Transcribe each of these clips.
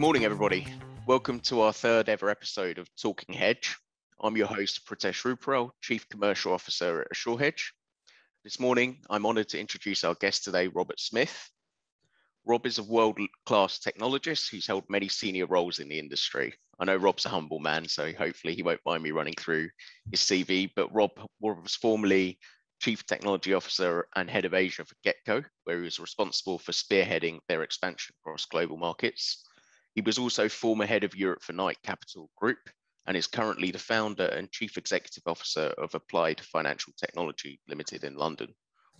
Good morning, everybody. Welcome to our third ever episode of Talking Hedge. I'm your host, Pratesh Ruparel, Chief Commercial Officer at Assure Hedge. This morning, I'm honoured to introduce our guest today, Robert Smith. Rob is a world-class technologist who's held many senior roles in the industry. I know Rob's a humble man, so hopefully he won't mind me running through his CV, but Rob was formerly Chief Technology Officer and Head of Asia for Getco, where he was responsible for spearheading their expansion across global markets. He was also former head of Europe for Knight Capital Group and is currently the founder and chief executive officer of Applied Financial Technology Limited in London.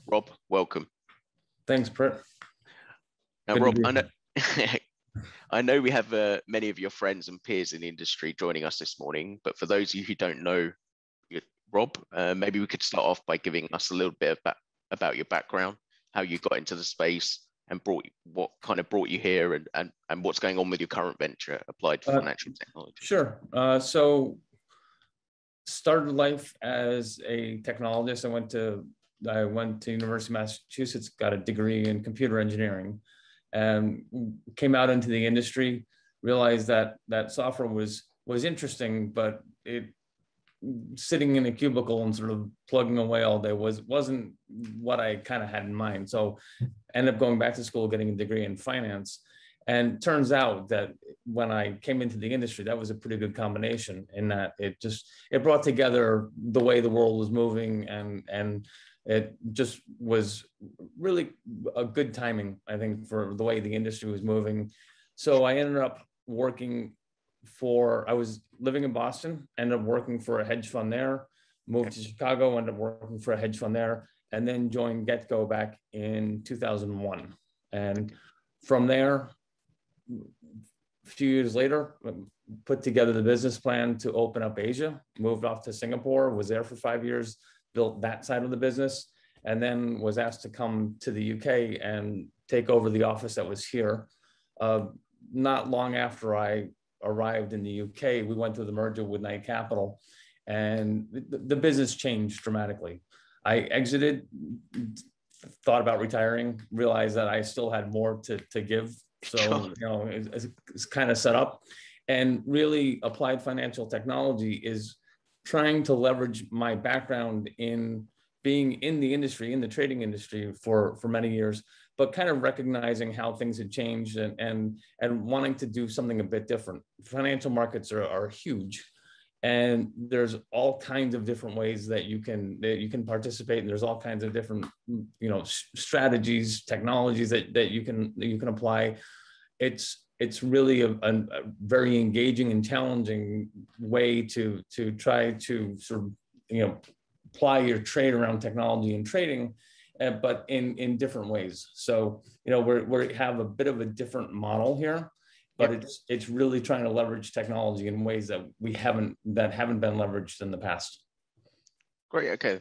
Rob, welcome. Thanks, Brett. Now, Good Rob, I know, I know we have uh, many of your friends and peers in the industry joining us this morning, but for those of you who don't know Rob, uh, maybe we could start off by giving us a little bit about your background, how you got into the space, and brought what kind of brought you here and, and, and what's going on with your current venture applied uh, financial technology sure. Uh, so started life as a technologist. I went to i went to university of massachusetts got a degree in computer engineering and came out into the industry realized that that software was was interesting but it sitting in a cubicle and sort of plugging away all day was wasn't what I kind of had in mind. So ended up going back to school, getting a degree in finance. And turns out that when I came into the industry, that was a pretty good combination in that it just it brought together the way the world was moving and and it just was really a good timing, I think, for the way the industry was moving. So I ended up working for I was living in Boston, ended up working for a hedge fund there, moved to Chicago, ended up working for a hedge fund there, and then joined Getco back in 2001. And from there, a few years later, put together the business plan to open up Asia, moved off to Singapore, was there for five years, built that side of the business, and then was asked to come to the UK and take over the office that was here. Uh, not long after I arrived in the UK, we went through the merger with Knight Capital, and the, the business changed dramatically. I exited, thought about retiring, realized that I still had more to, to give. So, you know, it's, it's kind of set up. And really, applied financial technology is trying to leverage my background in being in the industry, in the trading industry for, for many years, but kind of recognizing how things had changed and and and wanting to do something a bit different. Financial markets are, are huge, and there's all kinds of different ways that you can that you can participate, and there's all kinds of different you know strategies, technologies that that you can that you can apply. It's it's really a, a, a very engaging and challenging way to to try to sort of you know apply your trade around technology and trading but in in different ways. So you know we're we have a bit of a different model here, but yep. it's it's really trying to leverage technology in ways that we haven't that haven't been leveraged in the past. Great. Okay,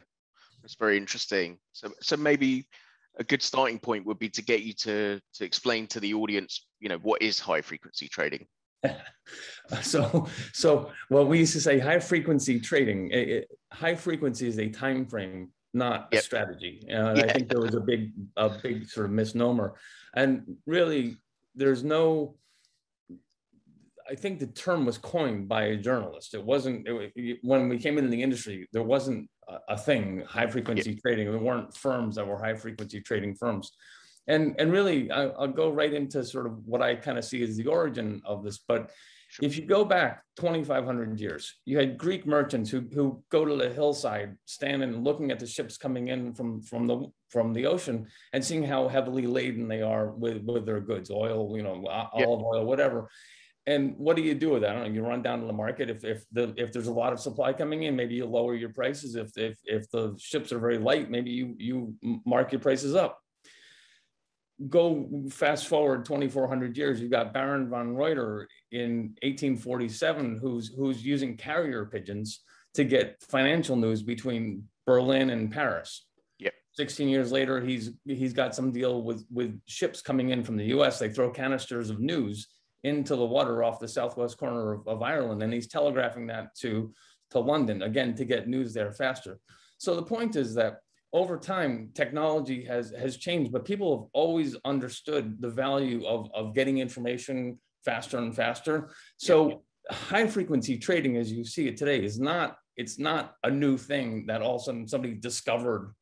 that's very interesting. So so maybe a good starting point would be to get you to to explain to the audience, you know, what is high frequency trading. so so well we used to say high frequency trading it, it, high frequency is a time frame not yep. a strategy. And yeah. I think there was a big, a big sort of misnomer. And really, there's no. I think the term was coined by a journalist. It wasn't it, when we came into the industry. There wasn't a, a thing high frequency yep. trading. There weren't firms that were high frequency trading firms. And and really, I, I'll go right into sort of what I kind of see as the origin of this. But Sure. If you go back 2,500 years, you had Greek merchants who, who go to the hillside, standing and looking at the ships coming in from, from, the, from the ocean and seeing how heavily laden they are with, with their goods, oil, you know, olive oil, whatever. And what do you do with that? I don't know, you run down to the market. If, if, the, if there's a lot of supply coming in, maybe you lower your prices. If, if, if the ships are very light, maybe you, you mark your prices up go fast forward 2400 years you've got baron von reuter in 1847 who's who's using carrier pigeons to get financial news between berlin and paris. Yep. 16 years later he's he's got some deal with with ships coming in from the us they throw canisters of news into the water off the southwest corner of, of ireland and he's telegraphing that to to london again to get news there faster. So the point is that over time, technology has has changed, but people have always understood the value of, of getting information faster and faster. So high frequency trading, as you see it today, is not it's not a new thing that all of a sudden somebody discovered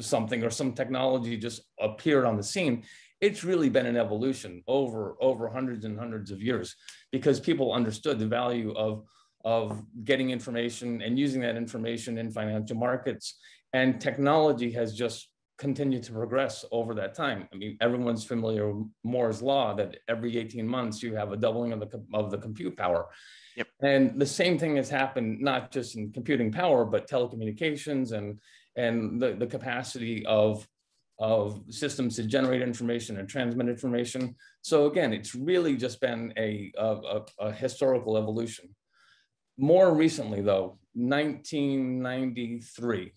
something or some technology just appeared on the scene it's really been an evolution over over hundreds and hundreds of years because people understood the value of of getting information and using that information in financial markets and technology has just continued to progress over that time i mean everyone's familiar with moore's law that every 18 months you have a doubling of the of the compute power Yep. And the same thing has happened not just in computing power, but telecommunications and and the, the capacity of of systems to generate information and transmit information. So again, it's really just been a, a, a historical evolution. More recently, though, 1993,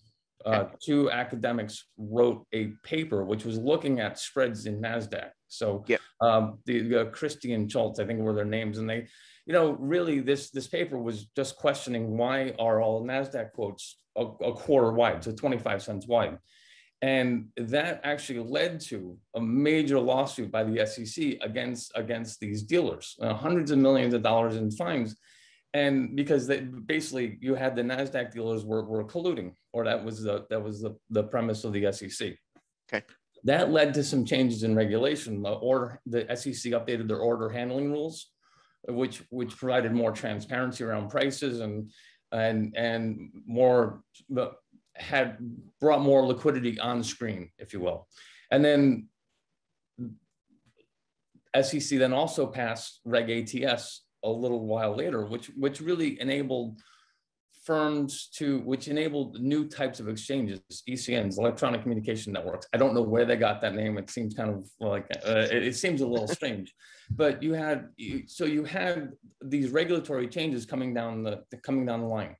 uh, two academics wrote a paper which was looking at spreads in NASDAQ. So yep. um, the, Christie and Schultz, I think were their names, and they you know, really this, this paper was just questioning why are all NASDAQ quotes a, a quarter wide, so 25 cents wide. And that actually led to a major lawsuit by the SEC against, against these dealers, uh, hundreds of millions of dollars in fines. And because they, basically you had the NASDAQ dealers were, were colluding, or that was the, that was the, the premise of the SEC. Okay. That led to some changes in regulation. The order, the SEC updated their order handling rules which which provided more transparency around prices and and and more had brought more liquidity on screen, if you will. And then SEC then also passed Reg ATS a little while later, which which really enabled firms to which enabled new types of exchanges, ECNs, electronic communication networks. I don't know where they got that name. It seems kind of like uh, it, it, seems a little strange, but you had so you had these regulatory changes coming down the, coming down the line.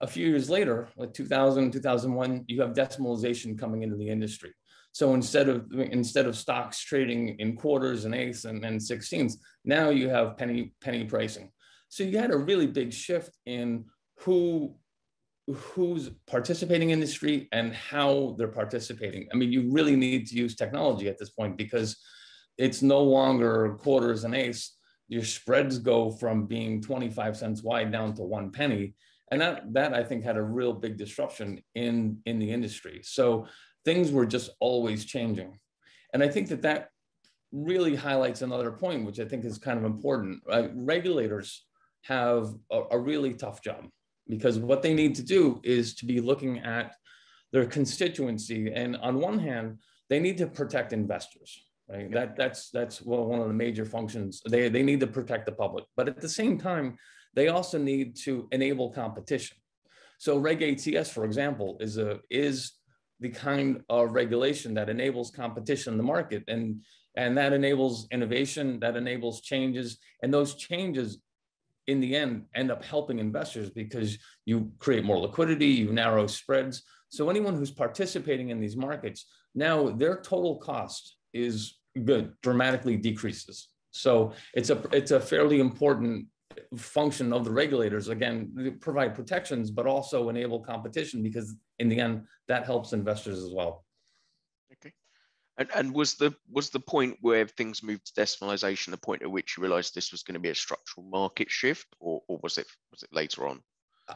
A few years later, like 2000, 2001, you have decimalization coming into the industry. So instead of instead of stocks trading in quarters and eighths and, and sixteenths, now you have penny penny pricing. So you had a really big shift in who who's participating in the street and how they're participating. I mean, you really need to use technology at this point because it's no longer quarters and eighths. Your spreads go from being 25 cents wide down to one penny. And that, that I think had a real big disruption in, in the industry. So things were just always changing. And I think that that really highlights another point, which I think is kind of important. Uh, regulators have a, a really tough job because what they need to do is to be looking at their constituency. And on one hand, they need to protect investors, right? That, that's, that's one of the major functions. They, they need to protect the public. But at the same time, they also need to enable competition. So Reg ATS, for example, is, a, is the kind of regulation that enables competition in the market. And, and that enables innovation, that enables changes. And those changes in the end end up helping investors because you create more liquidity, you narrow spreads. So anyone who's participating in these markets, now their total cost is good, dramatically decreases. So it's a it's a fairly important function of the regulators again provide protections but also enable competition because in the end that helps investors as well and, and was the was the point where things moved to decimalization the point at which you realized this was going to be a structural market shift, or, or was it was it later on?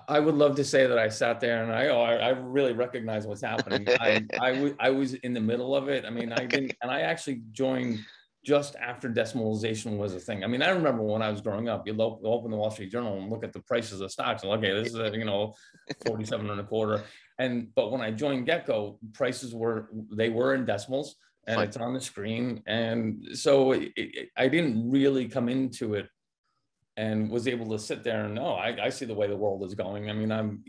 I would love to say that I sat there and I oh, I, I really recognize what's happening. I, I, w- I was in the middle of it. I mean, I didn't, and I actually joined just after decimalization was a thing. I mean, I remember when I was growing up, you open the Wall Street Journal and look at the prices of stocks and okay, this is a, you know, 47 and a quarter. And, but when I joined Getco, prices were, they were in decimals and Fine. it's on the screen. And so it, it, I didn't really come into it and was able to sit there and know I, I, see the way the world is going. I mean, I'm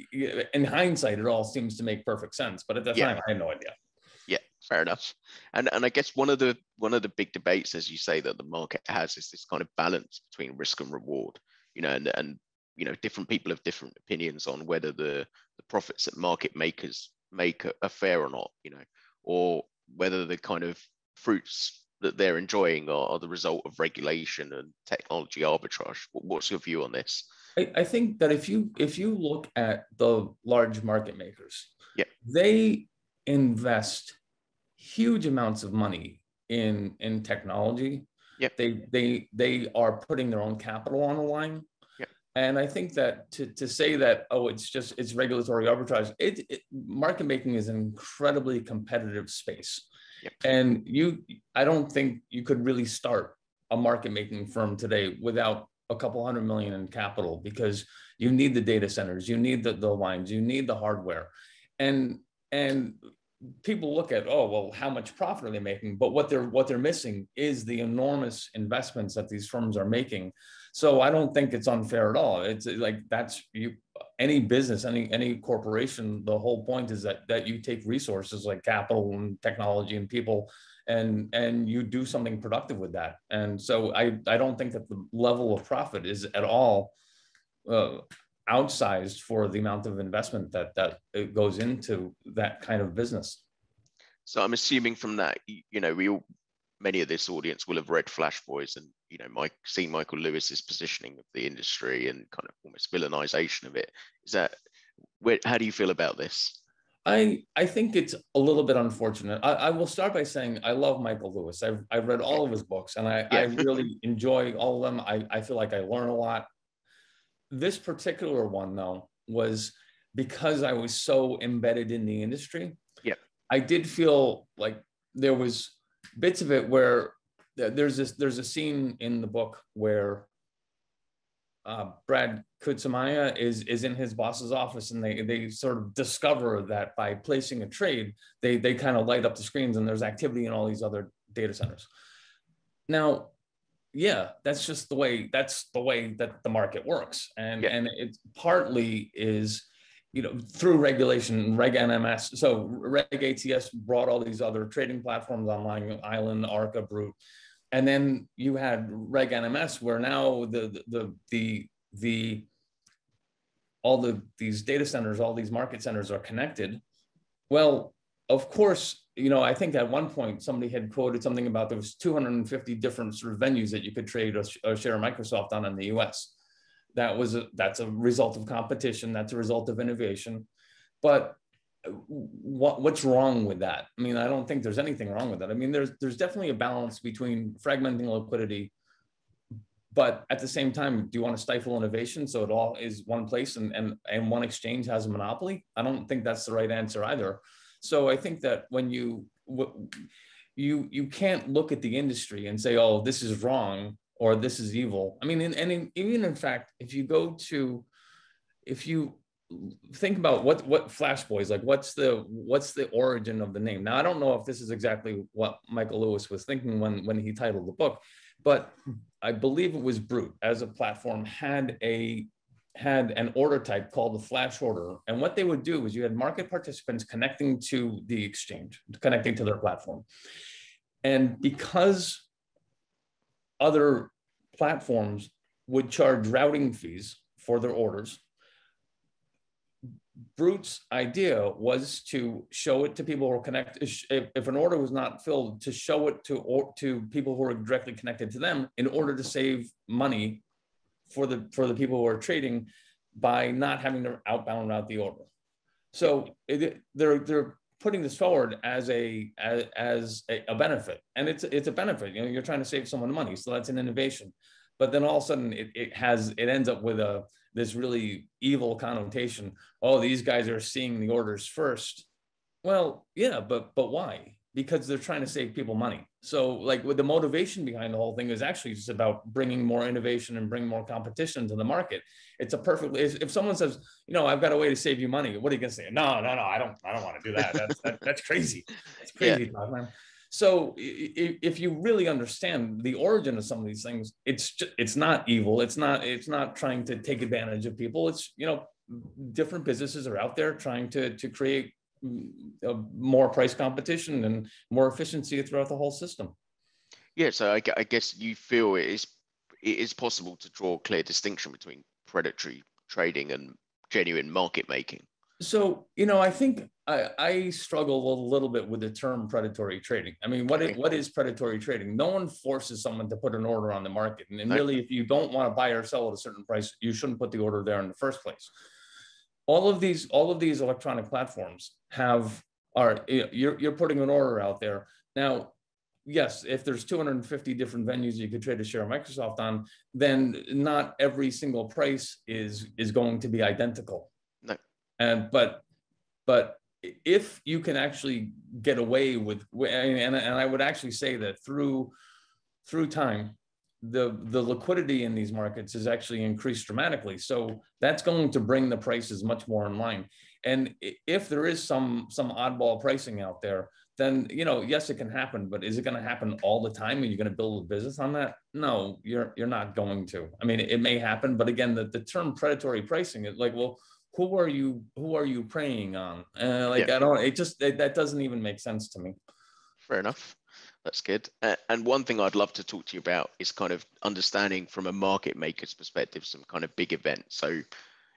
in hindsight, it all seems to make perfect sense, but at the yeah. time, I had no idea. Yeah, fair enough. And and I guess one of the one of the big debates, as you say, that the market has is this kind of balance between risk and reward. You know, and and you know, different people have different opinions on whether the the profits that market makers make are, are fair or not. You know, or whether the kind of fruits that they're enjoying are, are the result of regulation and technology arbitrage. What's your view on this? I, I think that if you if you look at the large market makers, yeah, they invest huge amounts of money in in technology Yep. They they they are putting their own capital on the line. And I think that to, to say that, oh, it's just it's regulatory arbitrage, it, it market making is an incredibly competitive space. Yep. And you I don't think you could really start a market making firm today without a couple hundred million in capital because you need the data centers, you need the, the lines, you need the hardware. And and people look at oh well how much profit are they making but what they're what they're missing is the enormous investments that these firms are making so i don't think it's unfair at all it's like that's you any business any any corporation the whole point is that that you take resources like capital and technology and people and and you do something productive with that and so i i don't think that the level of profit is at all uh, outsized for the amount of investment that that it goes into that kind of business. So I'm assuming from that, you know, we many of this audience will have read Flash Boys and you know, Mike seen Michael Lewis's positioning of the industry and kind of almost villainization of it. Is that where, how do you feel about this? I I think it's a little bit unfortunate. I, I will start by saying I love Michael Lewis. I've I've read all of his books and I, yeah. I really enjoy all of them. I, I feel like I learn a lot this particular one though was because I was so embedded in the industry. Yeah. I did feel like there was bits of it where there's this there's a scene in the book where uh, Brad Katsuyama is is in his boss's office and they they sort of discover that by placing a trade they they kind of light up the screens and there's activity in all these other data centers. Now yeah that's just the way that's the way that the market works and yeah. and it partly is you know through regulation reg nms so reg ats brought all these other trading platforms online island arca Brut. And then you had reg nms where now the the the the all the these data centers all these market centers are connected. Well of course you know, I think at one point somebody had quoted something about there was 250 different sort of venues that you could trade or, a share Microsoft on in the U.S. That was a, that's a result of competition. That's a result of innovation. But what what's wrong with that? I mean, I don't think there's anything wrong with that. I mean, there's there's definitely a balance between fragmenting liquidity, but at the same time, do you want to stifle innovation so it all is one place and and and one exchange has a monopoly? I don't think that's the right answer either. So I think that when you you you can't look at the industry and say, oh, this is wrong or this is evil. I mean, and, even in fact, if you go to if you think about what what Flash Boys like, what's the what's the origin of the name? Now, I don't know if this is exactly what Michael Lewis was thinking when when he titled the book, but I believe it was Brut as a platform had a had an order type called the flash order. And what they would do was you had market participants connecting to the exchange, connecting to their platform. And because other platforms would charge routing fees for their orders, Brut's idea was to show it to people who are connected. If, if an order was not filled, to show it to or, to people who are directly connected to them in order to save money for the for the people who are trading by not having to outbound route the order. So it, they're they're putting this forward as a as, as a, a, benefit, and it's it's a benefit. You know, you're trying to save someone money, so that's an innovation. But then all of a sudden, it, it has it ends up with a this really evil connotation. Oh, these guys are seeing the orders first. Well, yeah, but but why? Because they're trying to save people money. So, like, with the motivation behind the whole thing is actually just about bringing more innovation and bring more competition to the market. It's a perfectly if someone says, you know, I've got a way to save you money, what are you gonna say? No, no, no, I don't, I don't want to do that. That's that, that's crazy. That's crazy, yeah. man. So, if you really understand the origin of some of these things, it's just, it's not evil. It's not it's not trying to take advantage of people. It's you know, different businesses are out there trying to to create more price competition and more efficiency throughout the whole system. Yeah, so I, I guess you feel it is it is possible to draw a clear distinction between predatory trading and genuine market making. So, you know, I think I, I, struggle a little bit with the term predatory trading. I mean, what, is, what is predatory trading? No one forces someone to put an order on the market. And, and really, if you don't want to buy or sell at a certain price, you shouldn't put the order there in the first place all of these all of these electronic platforms have are you're, you're putting an order out there now yes, if there's 250 different venues you could trade a share of Microsoft on, then not every single price is is going to be identical. No. And but but if you can actually get away with and, and I would actually say that through through time the the liquidity in these markets has actually increased dramatically. So that's going to bring the prices much more in line. And if there is some some oddball pricing out there then you know yes it can happen but is it going to happen all the time? Are you going to build a business on that? No you're you're not going to. I mean it may happen but again the, the term predatory pricing is like well who are you who are you preying on? Uh, like yeah. i don't it just it, that doesn't even make sense to me. Fair enough that's good. Uh, and one thing I'd love to talk to you about is kind of understanding from a market maker's perspective some kind of big event. So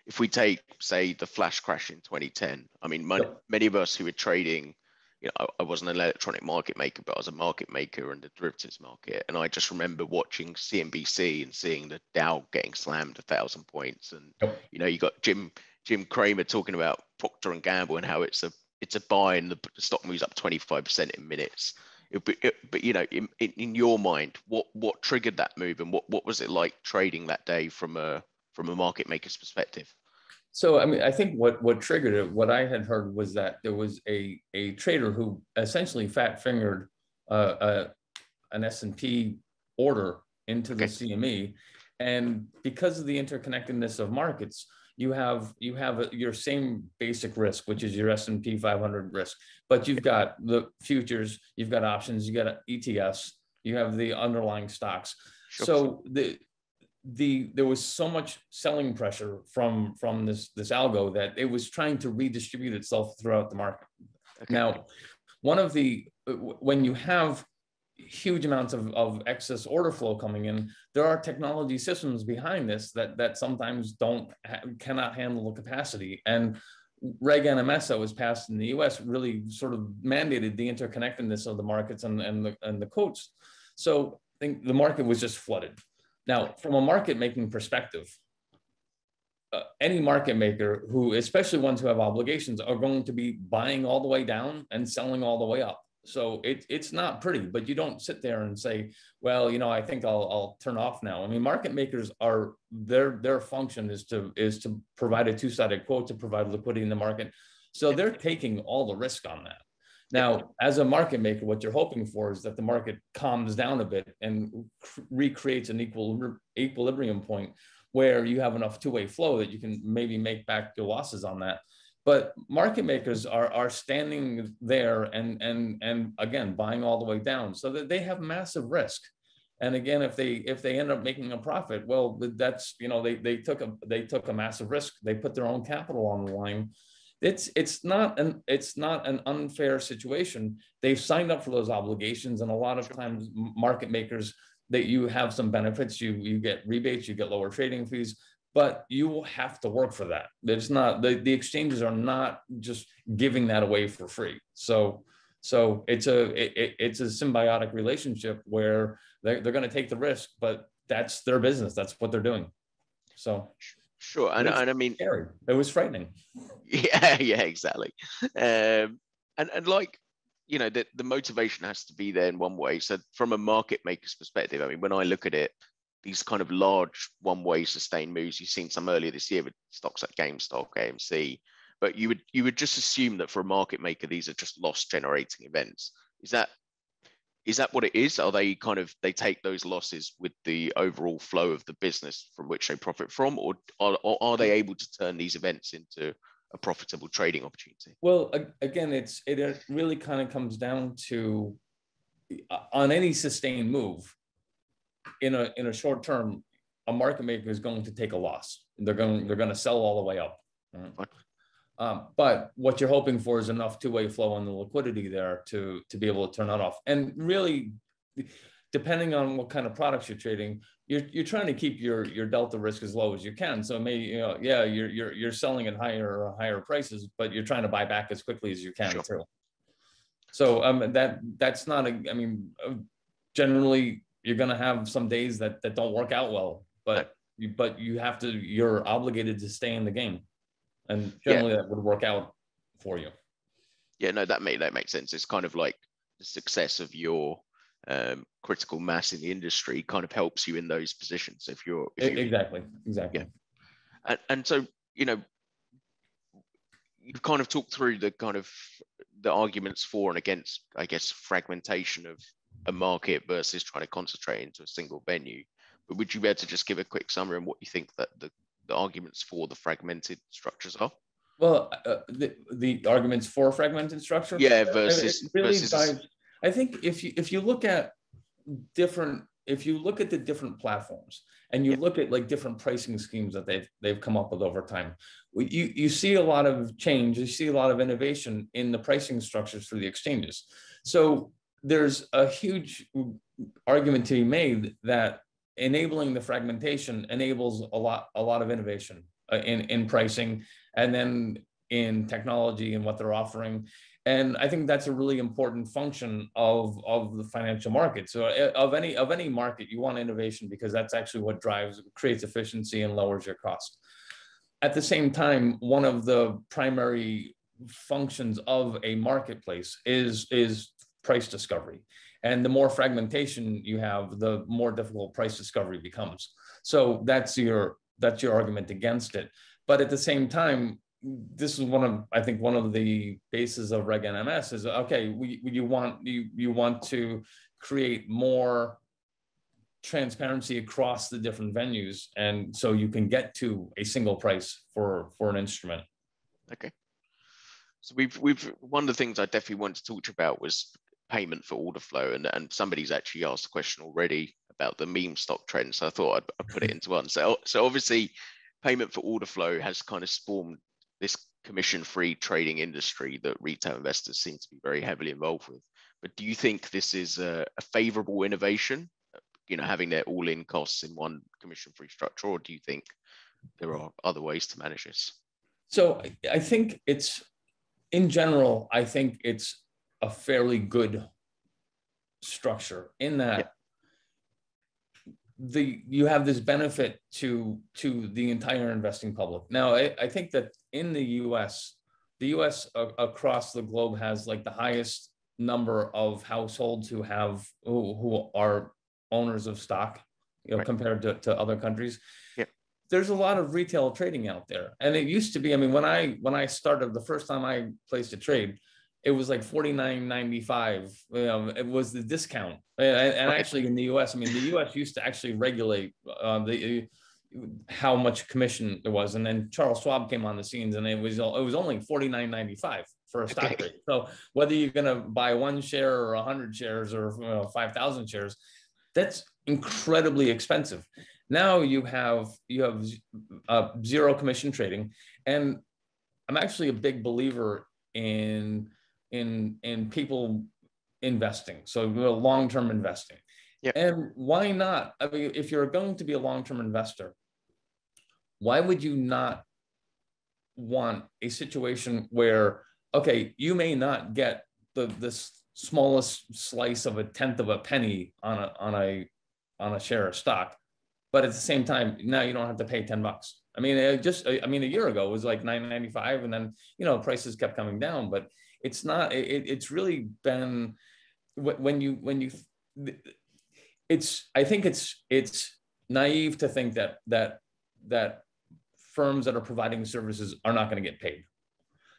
if we take, say, the flash crash in 2010, I mean, many, many of us who were trading, you know, I, I, wasn't an electronic market maker, but I was a market maker in the derivatives market. And I just remember watching CNBC and seeing the Dow getting slammed a thousand points. And, yep. you know, you got Jim Jim Cramer talking about Procter and Gamble and how it's a it's a buy and the stock moves up 25% in minutes. But, but you know, in, in your mind, what what triggered that move, and what what was it like trading that day from a from a market maker's perspective? So, I mean, I think what what triggered it, what I had heard was that there was a a trader who essentially fat fingered uh, uh, an S and P order into okay. the CME, and because of the interconnectedness of markets, you have you have your same basic risk, which is your S and P 500 risk, but you've got the futures, you've got options, you got ETFs, you have the underlying stocks. Sure. So the the there was so much selling pressure from from this this algo that it was trying to redistribute itself throughout the market. Okay. Now, one of the when you have huge amounts of, of excess order flow coming in. There are technology systems behind this that that sometimes don't cannot handle the capacity. And reg nms that was passed in the us really sort of mandated the interconnectedness of the markets and, and the and the quotes. So i think the market was just flooded. Now from a market making perspective uh, any market maker who especially ones who have obligations are going to be buying all the way down and selling all the way up so it, it's not pretty, but you don't sit there and say, well, you know, I think I'll, I'll turn off now. I mean, market makers are their their function is to is to provide a two-sided quote to provide liquidity in the market. So they're taking all the risk on that. Now, as a market maker, what you're hoping for is that the market calms down a bit and recreates an equal equilibrium point where you have enough two-way flow that you can maybe make back your losses on that but market makers are are standing there and and and again buying all the way down. So that they have massive risk. And again if they if they end up making a profit well that's you know they they took a they took a massive risk. They put their own capital on the line. It's it's not an it's not an unfair situation. They've signed up for those obligations and a lot of times market makers that you have some benefits. You you get rebates you get lower trading fees but you will have to work for that. It's not the, the exchanges are not just giving that away for free. So so it's a it, it's a symbiotic relationship where they're, they're going to take the risk, but that's their business. That's what they're doing. So sure, and, and I mean, scary. it was frightening. Yeah, yeah, exactly. Um, and and like you know, the the motivation has to be there in one way. So from a market maker's perspective, I mean, when I look at it, these kind of large one-way sustained moves. You've seen some earlier this year with stocks like GameStop, AMC, but you would you would just assume that for a market maker, these are just loss generating events. Is that is that what it is? Are they kind of they take those losses with the overall flow of the business from which they profit from, or are, or are they able to turn these events into a profitable trading opportunity? Well, again, it's it really kind of comes down to uh, on any sustained move in a in a short term, a market maker is going to take a loss. They're going they're going to sell all the way up. Um, but what you're hoping for is enough two-way flow on the liquidity there to to be able to turn that off. And really, depending on what kind of products you're trading, you're you're trying to keep your your delta risk as low as you can. So maybe you know, yeah, you're you're you're selling at higher higher prices, but you're trying to buy back as quickly as you can sure. too. So um, that that's not a. I mean, generally you're going to have some days that that don't work out well but you but you have to you're obligated to stay in the game. And generally yeah. that would work out for you. Yeah no that may that makes sense. It's kind of like the success of your um, critical mass in the industry kind of helps you in those positions if you're if exactly exactly. Yeah. And, and so you know you've kind of talked through the kind of the arguments for and against i guess fragmentation of a market versus trying to concentrate into a single venue but would you be able to just give a quick summary on what you think that the, the arguments for the fragmented structures are? Well uh, the, the arguments for fragmented structure? Yeah versus, really versus dives, I think if you if you look at different if you look at the different platforms and you look at like different pricing schemes that they've they've come up with over time you you see a lot of change you see a lot of innovation in the pricing structures for the exchanges. So there's a huge argument to be made that enabling the fragmentation enables a lot a lot of innovation uh, in in pricing and then in technology and what they're offering. And i think that's a really important function of of the financial market. So uh, of any of any market you want innovation because that's actually what drives creates efficiency and lowers your cost. At the same time one of the primary functions of a marketplace is is price discovery and the more fragmentation you have the more difficult price discovery becomes so that's your that's your argument against it but at the same time this is one of I think one of the bases of Reg NMS is okay. We, you want you you want to create more transparency across the different venues, and so you can get to a single price for for an instrument. Okay. So we've we've one of the things I definitely wanted to talk to you about was payment for order flow, and and somebody's actually asked a question already about the meme stock trend. So I thought I'd, I'd put it into one. So so obviously payment for order flow has kind of spawned this commission-free trading industry that retail investors seem to be very heavily involved with. But do you think this is a, a favorable innovation, you know, having their all-in costs in one commission-free structure, or do you think there are other ways to manage this? So I think it's, in general, I think it's a fairly good structure in that yeah the you have this benefit to to the entire investing public. Now, I, I think that in the U.S., the U.S. across the globe has like the highest number of households who have who, who are owners of stock, you know, right. compared to, to other countries. Yeah. There's a lot of retail trading out there, and it used to be. I mean, when I when I started the first time I placed a trade, it was like 49.95 you know, it was the discount. And, and actually in the us i mean the us used to actually regulate uh, the how much commission there was and then charles schwab came on the scenes and it was it was only 49.95 for a stock okay. rate. So whether you're going to buy one share or 100 shares or you know, 5000 shares that's incredibly expensive. Now you have you have uh, zero commission trading and i'm actually a big believer in in in people investing. So long-term investing. Yeah. And why not? I mean, if you're going to be a long-term investor, why would you not want a situation where, okay, you may not get the this smallest slice of a tenth of a penny on a on a on a share of stock, but at the same time, now you don't have to pay 10 bucks. I mean, just I mean, a year ago it was like 9.95, and then you know prices kept coming down, but it's not it, it's really been when you when you it's i think it's it's naive to think that that that firms that are providing services are not going to get paid.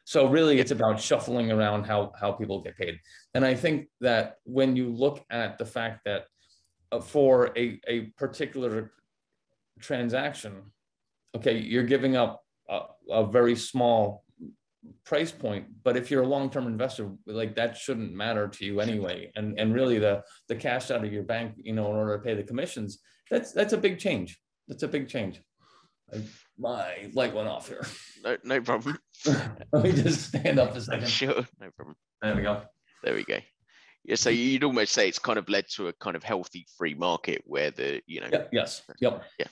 So really it's about shuffling around how how people get paid. And i think that when you look at the fact that uh, for a, a particular transaction okay you're giving up a, a very small price point but if you're a long-term investor like that shouldn't matter to you anyway. And and really the the cash out of your bank you know in order to pay the commissions that's that's a big change. That's a big change. I, my light went off here. No, no problem. Let me just stand up a second. Sure no problem. There we go. There we go. Yeah so you'd almost say it's kind of led to a kind of healthy free market where the you know. Yeah, yes yep. Yeah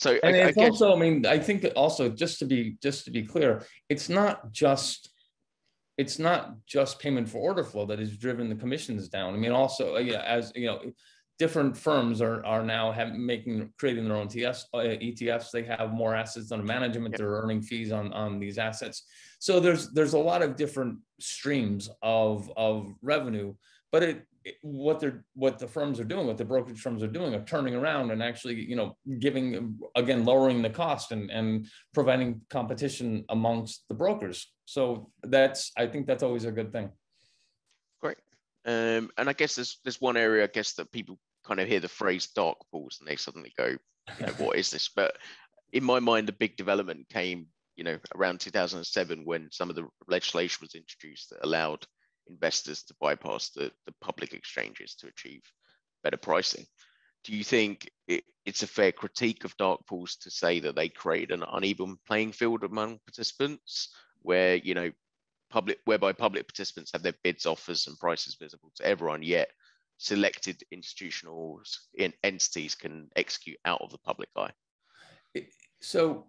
so and I, it's I also, I mean, I think also just to be just to be clear, it's not just it's not just payment for order flow that has driven the commissions down. I mean, also, uh, yeah, as you know, different firms are are now have, making creating their own TS, uh, ETFs. They have more assets under management. Yep. They're earning fees on on these assets. So there's there's a lot of different streams of of revenue, but it what they're what the firms are doing, what the brokerage firms are doing, are turning around and actually, you know, giving again lowering the cost and and providing competition amongst the brokers. So that's I think that's always a good thing. Great. Um, and I guess there's there's one area I guess that people kind of hear the phrase dark pools and they suddenly go, you know, what is this? But in my mind, the big development came, you know, around 2007 when some of the legislation was introduced that allowed investors to bypass the, the public exchanges to achieve better pricing. Do you think it, it's a fair critique of dark pools to say that they create an uneven playing field among participants, where you know public whereby public participants have their bids, offers, and prices visible to everyone, yet selected institutional entities can execute out of the public eye? So,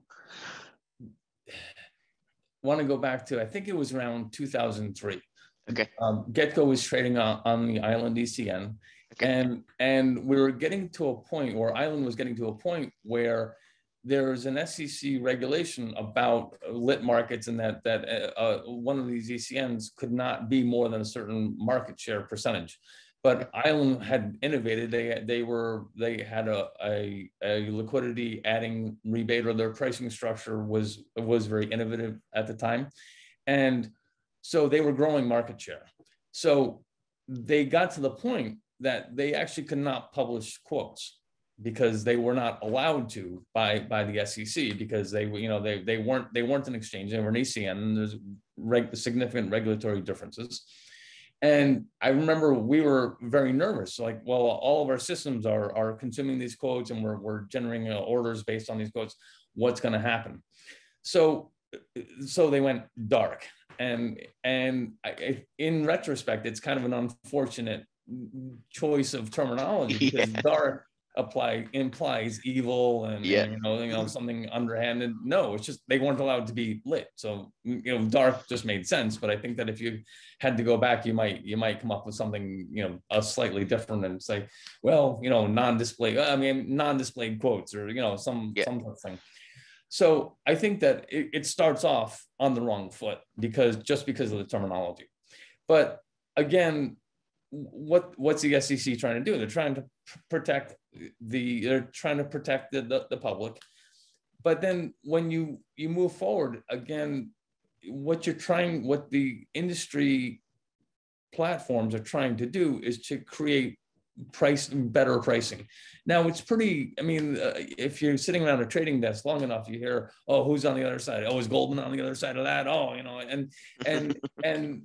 want to go back to I think it was around 2003 Okay. Um, Getco was trading on, on the Island ECN, okay. and and we were getting to a point where Island was getting to a point where there's an SEC regulation about lit markets and that that uh, uh one of these ECNs could not be more than a certain market share percentage. But Island had innovated. They they were they had a, a, a liquidity adding rebate or their pricing structure was was very innovative at the time, and so they were growing market share. So they got to the point that they actually could not publish quotes because they were not allowed to by by the SEC because they you know they they weren't they weren't an exchange they were an ECN and there's reg, significant regulatory differences. And I remember we were very nervous, like, well, all of our systems are are consuming these quotes and we're we're generating uh, orders based on these quotes. What's going to happen? So so they went dark and and I, in retrospect, it's kind of an unfortunate choice of terminology because yeah. dark apply implies evil and, yeah. and, you know you know mm-hmm. something underhanded. No, it's just they weren't allowed to be lit. So you know, dark just made sense. But I think that if you had to go back, you might you might come up with something you know a slightly different and say, well, you know, non-display. I mean, non-displayed quotes or you know some yeah. some thing. So I think that it, it starts off on the wrong foot because just because of the terminology. But again, what what's the SEC trying to do? They're trying to protect the they're trying to protect the, the, the public. But then when you you move forward again, what you're trying, what the industry platforms are trying to do is to create price better pricing. Now it's pretty. I mean, uh, if you're sitting around a trading desk long enough, you hear, "Oh, who's on the other side? Oh, is Goldman on the other side of that? Oh, you know." And and and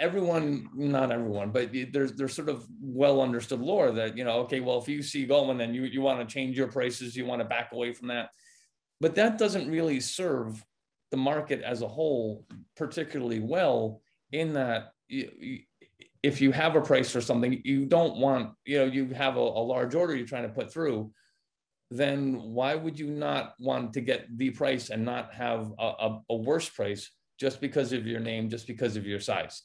everyone, not everyone, but there's there's sort of well understood lore that you know, okay, well, if you see Goldman, then you you want to change your prices, you want to back away from that, but that doesn't really serve the market as a whole particularly well. In that you, if you have a price for something, you don't want, you know, you have a, a, large order you're trying to put through, then why would you not want to get the price and not have a, a, a worse price just because of your name, just because of your size?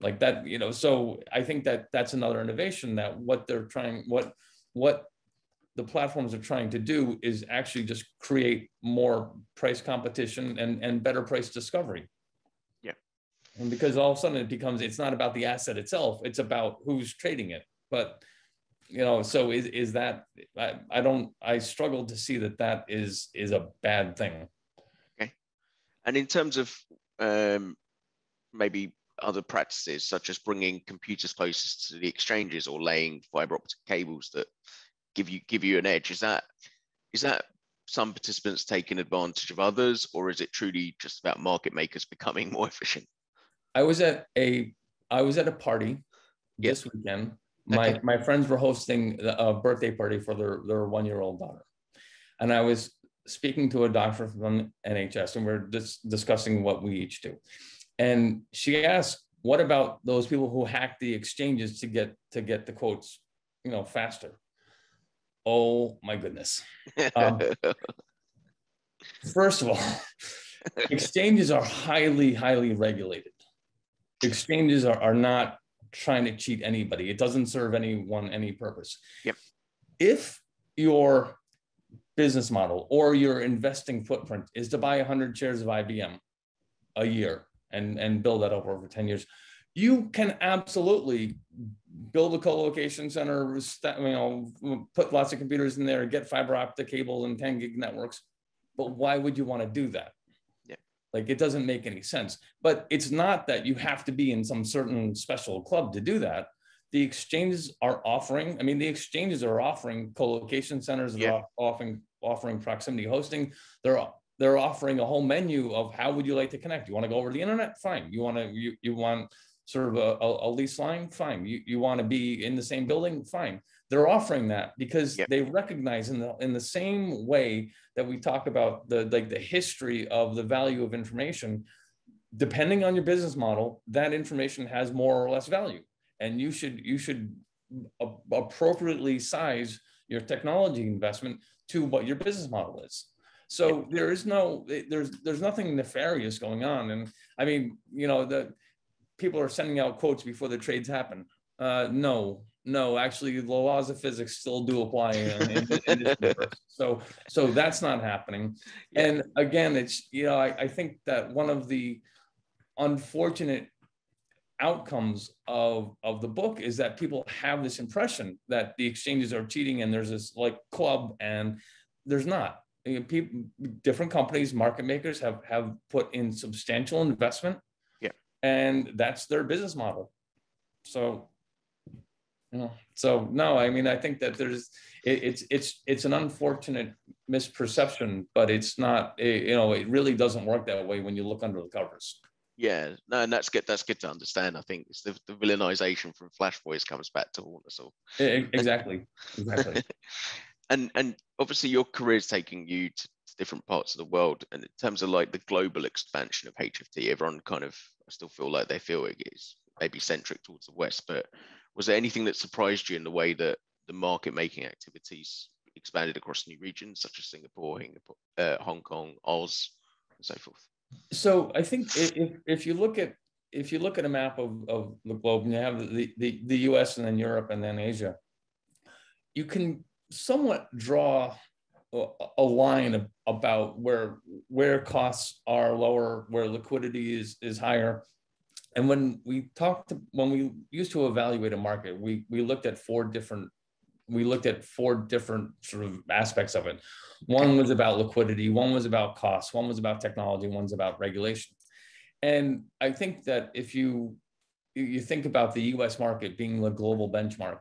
Like that, you know, so I think that that's another innovation that what they're trying, what, what the platforms are trying to do is actually just create more price competition and, and better price discovery. And because all of a sudden it becomes, it's not about the asset itself, it's about who's trading it. But, you know, so is, is that, I, I don't, I struggle to see that that is, is a bad thing. Okay. And in terms of um, maybe other practices, such as bringing computers closest to the exchanges or laying fiber optic cables that give you, give you an edge, is that, is that some participants taking advantage of others, or is it truly just about market makers becoming more efficient? I was at a I was at a party this weekend. My okay. my friends were hosting a birthday party for their their one year old daughter, and I was speaking to a doctor from NHS, and we are just discussing what we each do. And she asked, "What about those people who hack the exchanges to get to get the quotes, you know, faster?" Oh my goodness! Um, first of all, exchanges are highly highly regulated exchanges are, are not trying to cheat anybody. It doesn't serve anyone any purpose. Yep. If your business model or your investing footprint is to buy 100 shares of IBM a year and, and build that up over 10 years, you can absolutely build a co-location center, you know, put lots of computers in there, get fiber optic cable and 10 gig networks. But why would you want to do that? Like it doesn't make any sense. But it's not that you have to be in some certain special club to do that. The exchanges are offering, I mean, the exchanges are offering co-location centers, they're Yeah. offering offering proximity hosting. They're they're offering a whole menu of how would you like to connect. You want to go over the internet? Fine. You want to you, you want sort of a, a, a lease line? Fine. You, you want to be in the same building? Fine. They're offering that because Yep. they recognize in the in the same way that we talk about the like the history of the value of information, depending on your business model, that information has more or less value. And you should you should appropriately size your technology investment to what your business model is. So there is no, there's, there's nothing nefarious going on. And I mean, you know, the people are sending out quotes before the trades happen. Uh, no, no, actually the laws of physics still do apply. In, in, in this universe. so, so that's not happening. Yeah. And again, it's, you know, I, I think that one of the unfortunate outcomes of of the book is that people have this impression that the exchanges are cheating and there's this like club and there's not You know, people different companies market makers have have put in substantial investment Yeah. and that's their business model so you know so no i mean i think that there's it, it's it's it's an unfortunate misperception but it's not eh, you know it really doesn't work that way when you look under the covers Yeah, no, and that's good. That's good to understand. I think it's the, the villainization from Flash Boys comes back to haunt us all. Exactly exactly and and obviously your career is taking you to, to different parts of the world. And in terms of like the global expansion of HFT, everyone kind of I still feel like they feel it is maybe centric towards the West. But was there anything that surprised you in the way that the market making activities expanded across new regions such as Singapore, uh, Hong Kong, Oz, and so forth? So I think if, if you look at if you look at a map of, of the globe and you have the, the, the US and then Europe and then Asia, you can somewhat draw a line about where where costs are lower, where liquidity is is higher. And when we talked to, when we used to evaluate a market, we we looked at four different we looked at four different sort of aspects of it. One was about liquidity, one was about cost, one was about technology, one's about regulation. And I think that if you you think about the US market being the global benchmark,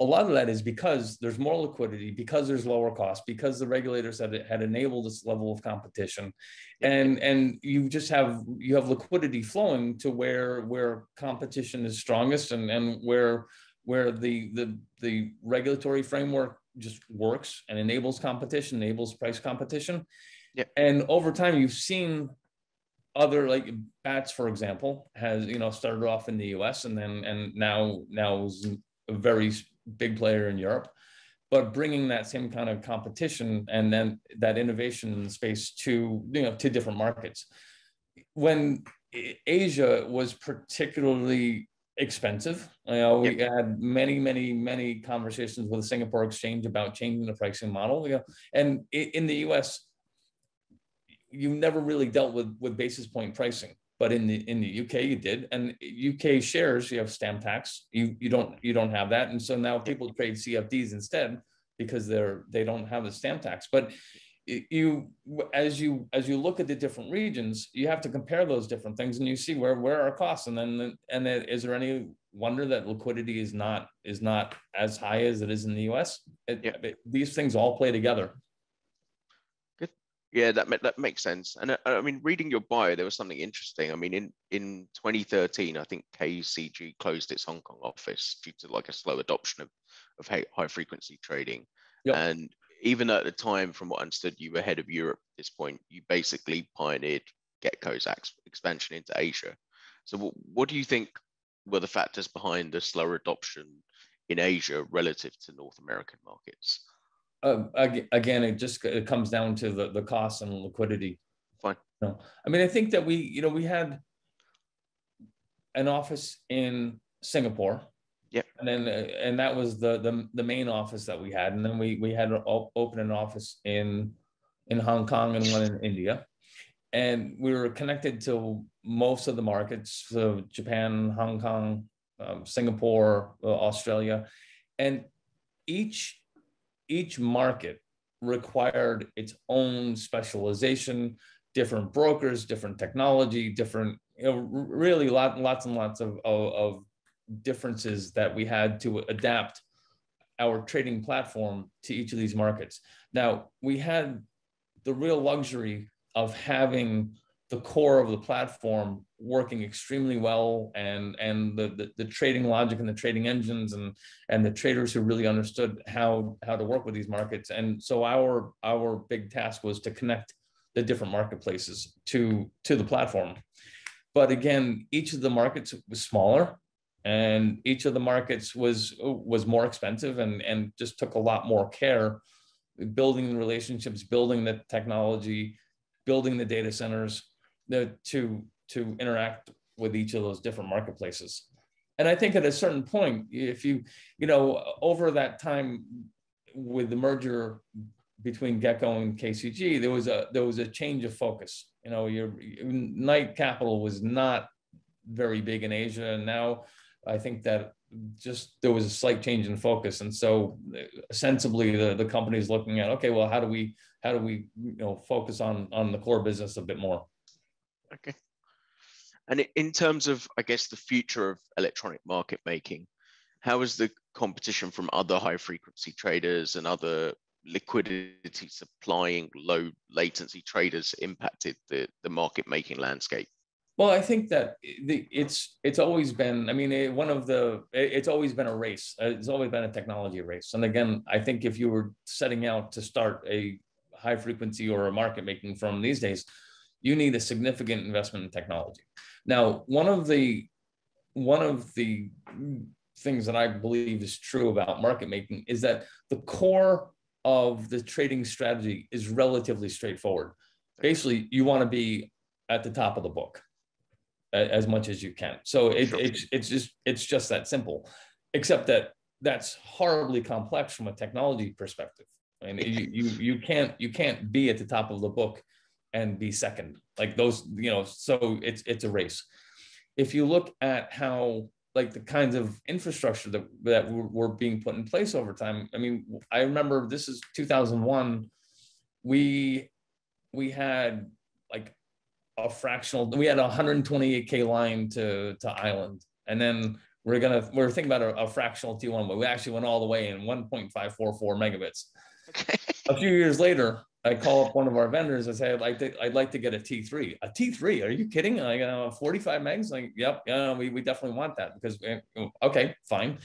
a lot of that is because there's more liquidity, because there's lower costs, because the regulators had, had enabled this level of competition. And, and you just have you have liquidity flowing to where where competition is strongest and, and where where the, the the regulatory framework just works and enables competition, enables price competition. Yeah. And over time, you've seen other like BATS, for example, has you know started off in the U.S. and then and now now is a very big player in Europe, but bringing that same kind of competition and then that innovation in the space to you know to different markets. When Asia was particularly expensive. You know, we had many, many, many conversations with the Singapore Exchange about changing the pricing model. You know, and in the U.S., you never really dealt with with basis point pricing, but in the in the UK you did. And UK shares, you have stamp tax. You you don't you don't have that, and so now people trade CFDs instead because they're they don't have the stamp tax. But you as you as you look at the different regions you have to compare those different things and you see where where are costs and then and then is there any wonder that liquidity is not is not as high as it is in the us it, Yeah. it- these things all play together Yeah, that that makes sense. And uh, I mean, reading your bio, there was something interesting. I mean, in in 2013, I think KCG closed its Hong Kong office due to like a slow adoption of of high, frequency trading. Yep. And even at the time, from what I understood, you were head of Europe at this point. You basically pioneered Getco's ex- expansion into Asia. So, what, what do you think were the factors behind the slower adoption in Asia relative to North American markets? Uh, again it just it comes down to the the cost and liquidity. Fine. no i mean i think that we you know we had an office in singapore. Yeah. and then uh, and that was the the, the main office that we had. And then we we had to op- open an office in in hong kong and one in india. And we were connected to most of the markets so japan hong kong um, Singapore, uh, Australia, and each each market required its own specialization, different brokers, different technology, different you know really lot, lots and lots of, of, of differences that we had to adapt our trading platform to each of these markets. Now we had the real luxury of having the core of the platform working extremely well and and the, the, the trading logic and the trading engines and and the traders who really understood how how to work with these markets. And so our our big task was to connect the different marketplaces to to the platform. But again each of the markets was smaller and each of the markets was was more expensive and and just took a lot more care building the relationships building the technology building the data centers the, to to interact with each of those different marketplaces. And I think at a certain point, if you, you know, over that time with the merger between Getco and KCG, there was a there was a change of focus. You know, your Knight Capital was not very big in Asia, and now I think that just there was a slight change in focus, and so uh, sensibly the the company is looking at okay, well, how do we how do we you know focus on on the core business a bit more? Okay. And in terms of, I guess, the future of electronic market making, how has the competition from other high frequency traders and other liquidity supplying low latency traders impacted the, the market making landscape? Well, I think that it's it's always been. I mean, one of the it's always been a race. Uh, it's always been a technology race. And again, I think if you were setting out to start a high frequency or a market making firm these days, you need a significant investment in technology. Now, one of the one of the things that I believe is true about market making is that the core of the trading strategy is relatively straightforward. Basically, you want to be at the top of the book as much as you can. So it, it's it's just it's just that simple, except that that's horribly complex from a technology perspective. I mean, you, you you can't you can't be at the top of the book and be second. Like those, you know, so it's it's a race. If you look at how like the kinds of infrastructure that that were, were being put in place over time. I mean, I remember this is 2001. We we had like a fractional. We had a 128k line to to Island, and then we're gonna we're thinking about a, a fractional T1, but we actually went all the way in 1.544 megabits. Okay. a few years later, I call up one of our vendors. I say, I'd like to, I'd like to get a T3. A T3? Are you kidding? Like, uh, 45 megs? Like, yep, yeah, we, we definitely want that because, eh, okay, fine.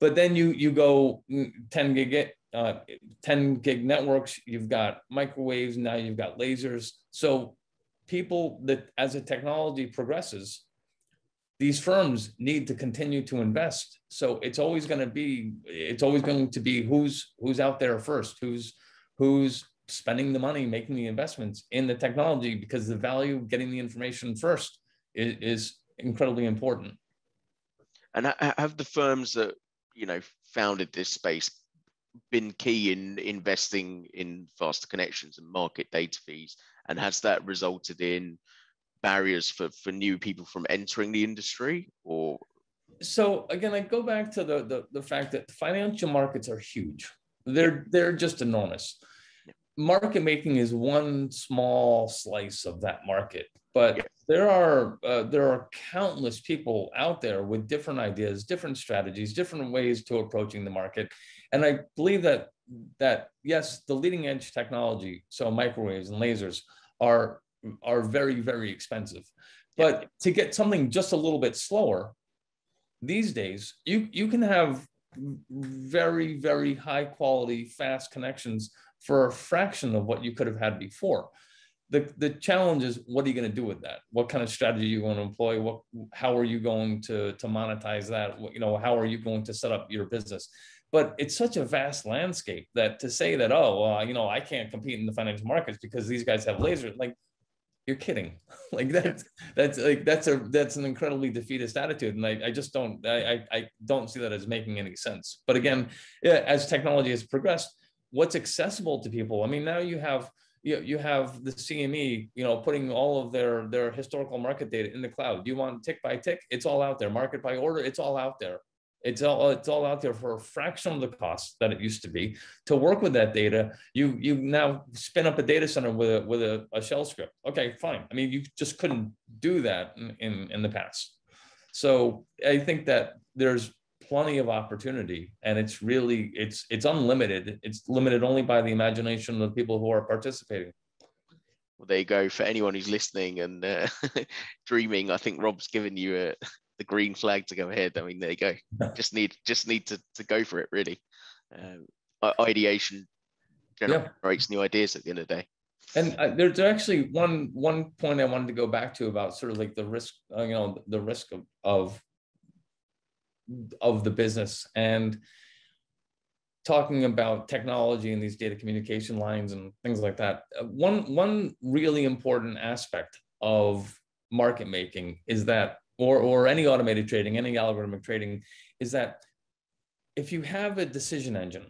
But then you you go mm, 10 gig, uh, 10 gig networks. You've got microwaves. Now you've got lasers. So people that as the technology progresses, these firms need to continue to invest. So it's always going to be, it's always going to be who's who's out there first, who's who's spending the money, making the investments in the technology because the value of getting the information first is, is incredibly important. And have the firms that you know founded this space been key in investing in faster connections and market data fees? And has that resulted in barriers for, for new people from entering the industry or? So again, I go back to the, the, the fact that financial markets are huge. They're, they're just enormous market making is one small slice of that market but there are uh, there are countless people out there with different ideas different strategies different ways to approaching the market. And i believe that that yes the leading edge technology so microwaves and lasers are are very very expensive. But to get something just a little bit slower these days you you can have very very high quality fast connections for a fraction of what you could have had before. The, the challenge is what are you going to do with that? What kind of strategy are you going to employ? What how are you going to to monetize that? You know, how are you going to set up your business? But it's such a vast landscape that to say that oh uh, you know I can't compete in the financial markets because these guys have lasers like you're kidding like that's that's like that's a that's an incredibly defeatist attitude and i, I just don't I, I don't see that as making any sense but again yeah, as technology has progressed what's accessible to people. I mean, now you have you, you have the CME, you know, putting all of their their historical market data in the cloud. Do you want tick by tick? It's all out there. Market by order, it's all out there. It's all it's all out there for a fraction of the cost that it used to be. To work with that data, you you now spin up a data center with a with a, a shell script. Okay, fine. I mean, you just couldn't do that in, in, in the past. So I think that there's plenty of opportunity and it's really it's it's unlimited. It's limited only by the imagination of the people who are participating. Well there you go for anyone who's listening and uh, dreaming i think rob's given you a, the green flag to go ahead. I mean there you go. Just need just need to, to go for it really. Um, ideation generates yeah. new ideas at the end of the day. And uh, there's actually one one point I wanted to go back to about sort of like the risk, uh, you know, the risk of, of of the business and talking about technology and these data communication lines and things like that. Uh, one, one really important aspect of market making is that, or, or any automated trading, any algorithmic trading, is that if you have a decision engine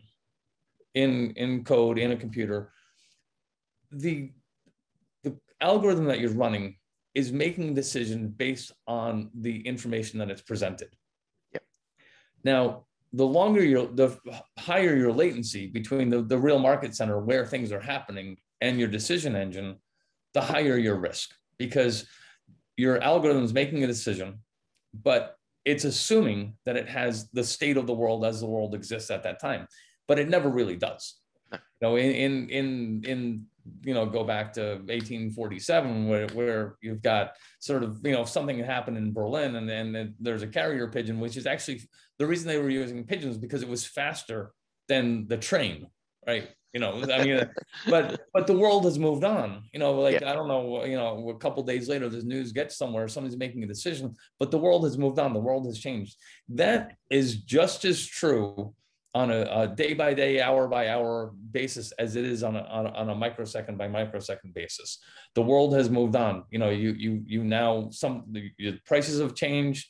in, in code, in a computer, the, the algorithm that you're running is making a decision based on the information that it's presented. Now, the longer your, the higher your latency between the, the real market center where things are happening and your decision engine, the higher your risk because your algorithm is making a decision, but it's assuming that it has the state of the world as the world exists at that time, but it never really does. You know, in in in in you know go back to 1847 where, where you've got sort of you know something happened in berlin and then there's a carrier pigeon which is actually the reason they were using pigeons because it was faster than the train right? You know i mean but but the world has moved on. You know like yeah. i don't know you know a couple days later this news gets somewhere somebody's making a decision but the world has moved on. The world has changed. That is just as true on a, a, day by day, hour by hour basis as it is on a, on a, on a microsecond by microsecond basis. The world has moved on. You know, you you you now some the, the prices have changed.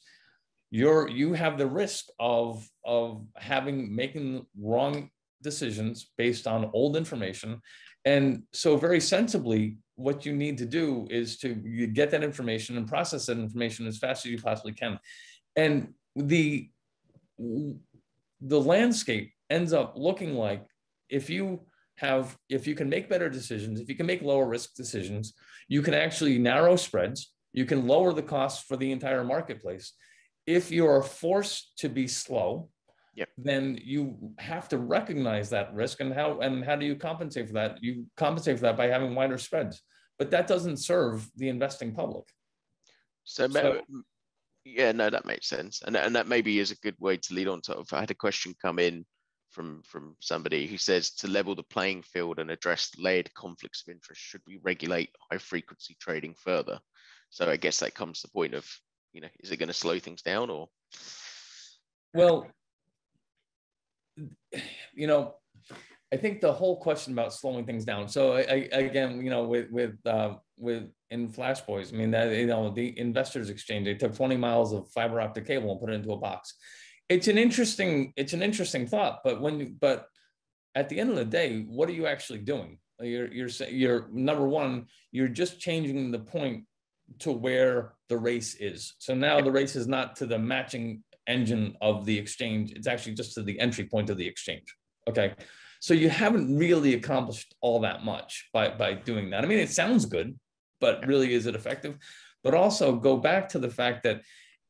You're you have the risk of of having making wrong decisions based on old information, and so very sensibly, what you need to do is to get that information and process that information as fast as you possibly can, and the the landscape ends up looking like if you have if you can make better decisions if you can make lower risk decisions you can actually narrow spreads you can lower the costs for the entire marketplace. If you are forced to be slow yep. then you have to recognize that risk. And how and how do you compensate for that? You compensate for that by having wider spreads. But that doesn't serve the investing public. So, so yeah, no, that makes sense, and and that maybe is a good way to lead on to. I had a question come in from from somebody who says to level the playing field and address layered conflicts of interest, should we regulate high frequency trading further? So I guess that comes to the point of, you know, is it going to slow things down or? Well, you know, I think the whole question about slowing things down. So I, I, again, you know, with with uh, with in Flash Boys, I mean that you know the investors exchange. They took 20 miles of fiber optic cable and put it into a box. It's an interesting it's an interesting thought, but when but at the end of the day, what are you actually doing? You're you're you're number one. You're just changing the point to where the race is. So now the race is not to the matching engine of the exchange. It's actually just to the entry point of the exchange. Okay. So you haven't really accomplished all that much by, by doing that. I mean, it sounds good, but really is it effective? But also go back to the fact that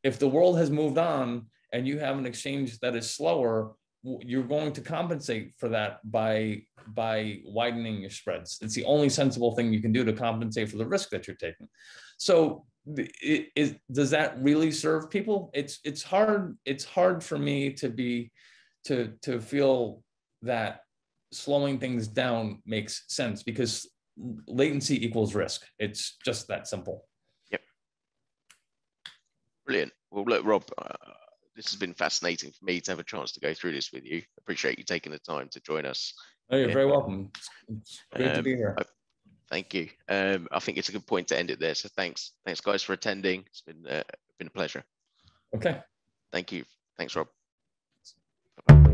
if the world has moved on and you have an exchange that is slower, you're going to compensate for that by by widening your spreads. It's the only sensible thing you can do to compensate for the risk that you're taking. So it, it, does that really serve people? It's it's hard it's hard for me to be to to feel that slowing things down makes sense because latency equals risk. It's just that simple. Yep. Brilliant. Well, look, Rob, uh, this has been fascinating for me to have a chance to go through this with you. Appreciate you taking the time to join us. Oh, you're yeah. very welcome. It's great um, to be here. I, thank you. Um, I think it's a good point to end it there. So thanks, thanks guys for attending. It's been uh, been a pleasure. Okay. Thank you. Thanks, Rob. Bye-bye.